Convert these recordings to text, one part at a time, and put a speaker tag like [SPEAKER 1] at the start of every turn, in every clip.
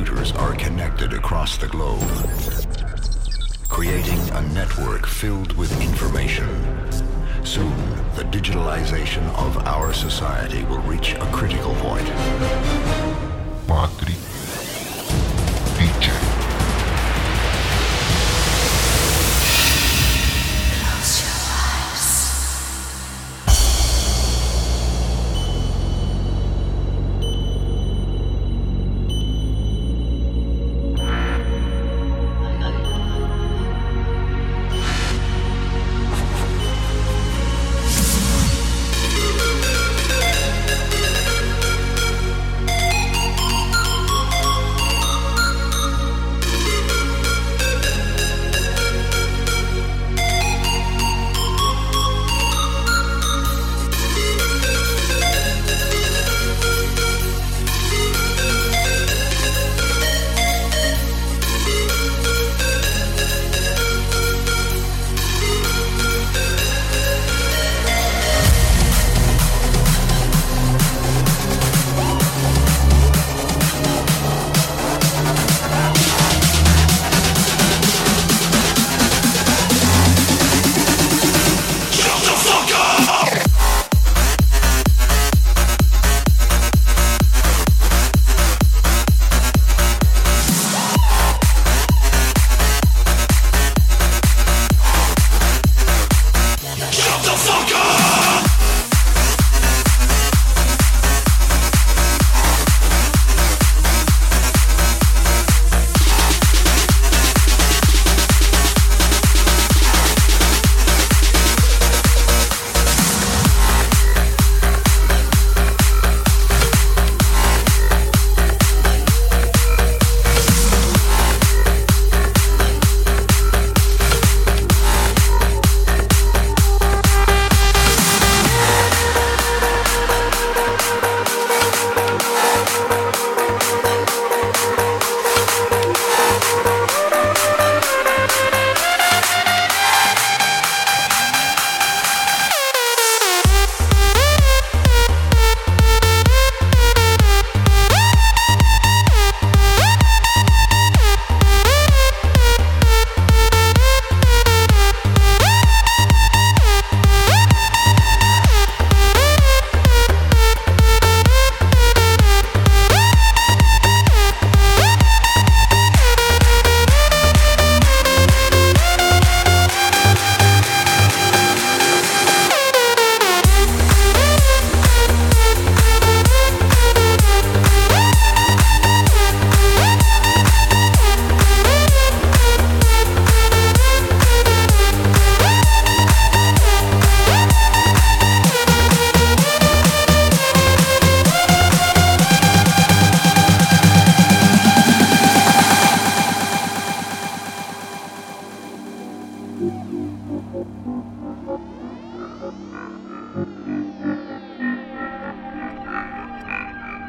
[SPEAKER 1] computers are connected across the globe, creating a network filled with information. Soon, the digitalization of our society will reach a critical point.
[SPEAKER 2] Padre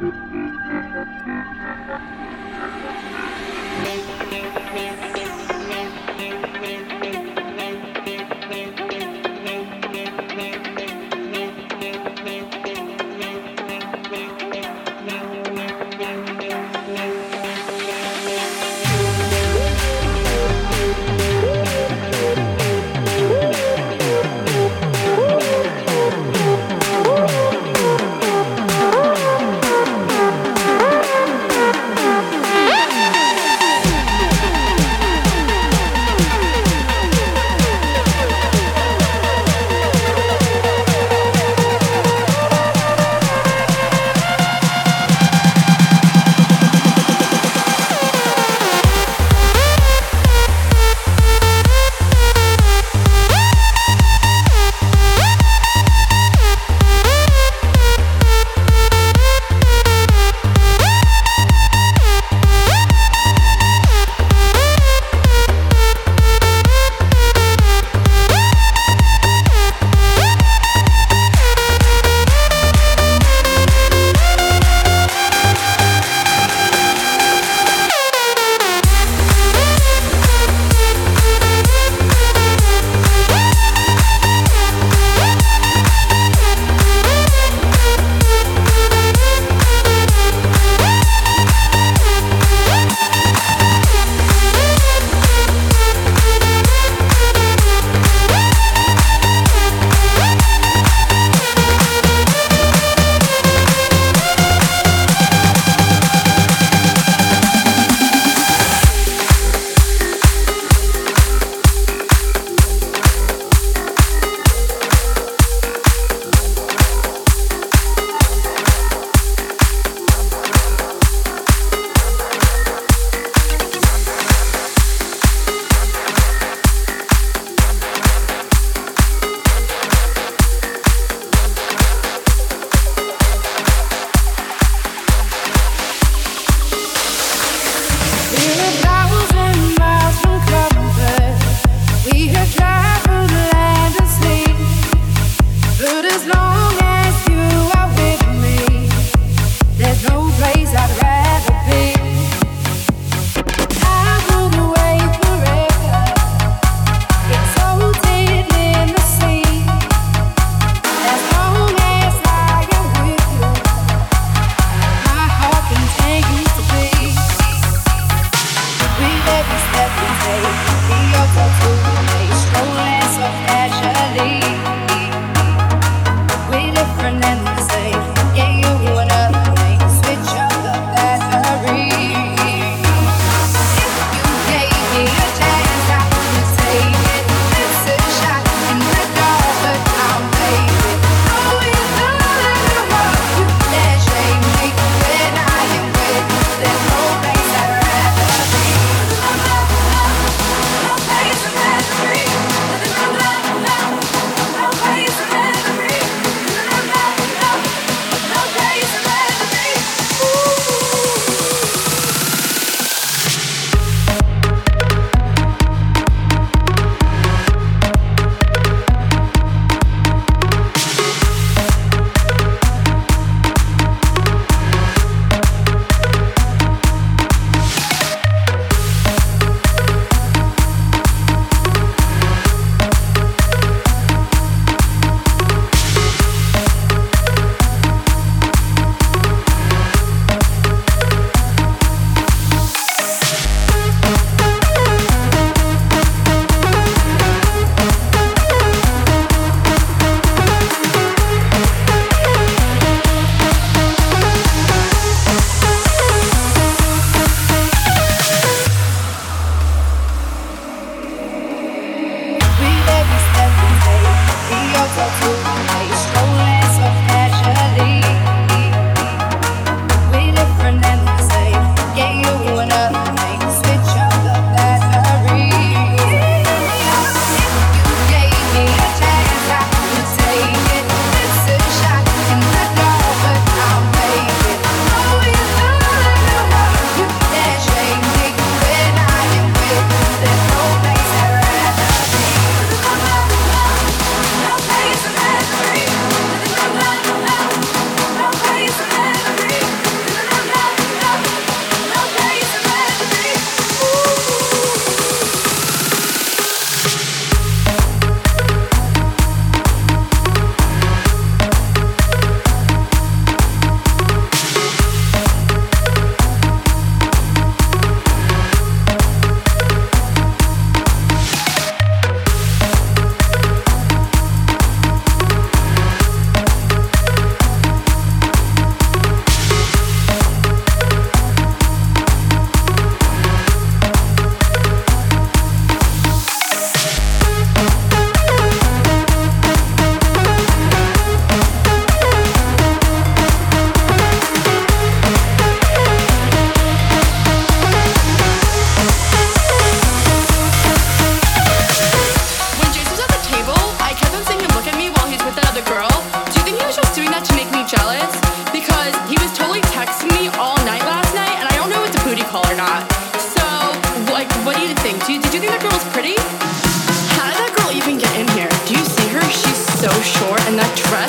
[SPEAKER 2] Thank you.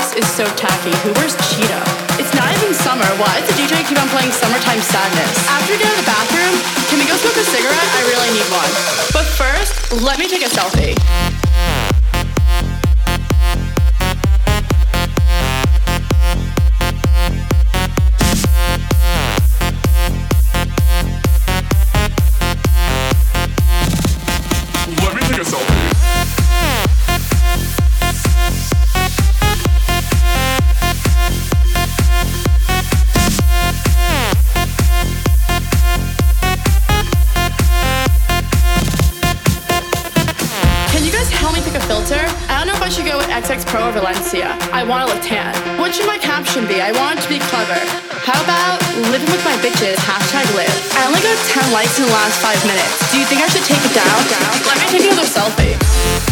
[SPEAKER 3] So tacky. Who wears cheetah? It's not even summer. Why does the DJ keep on playing Summertime Sadness? After you get out of the bathroom, can we go smoke a cigarette? I really need one. But first, let me take a selfie. I want to look tan. What should my caption be? I want it to be clever. How about living with my bitches, hashtag live. I only got 10 likes in the last five minutes. Do you think I should take it down? Let me take another. Selfie.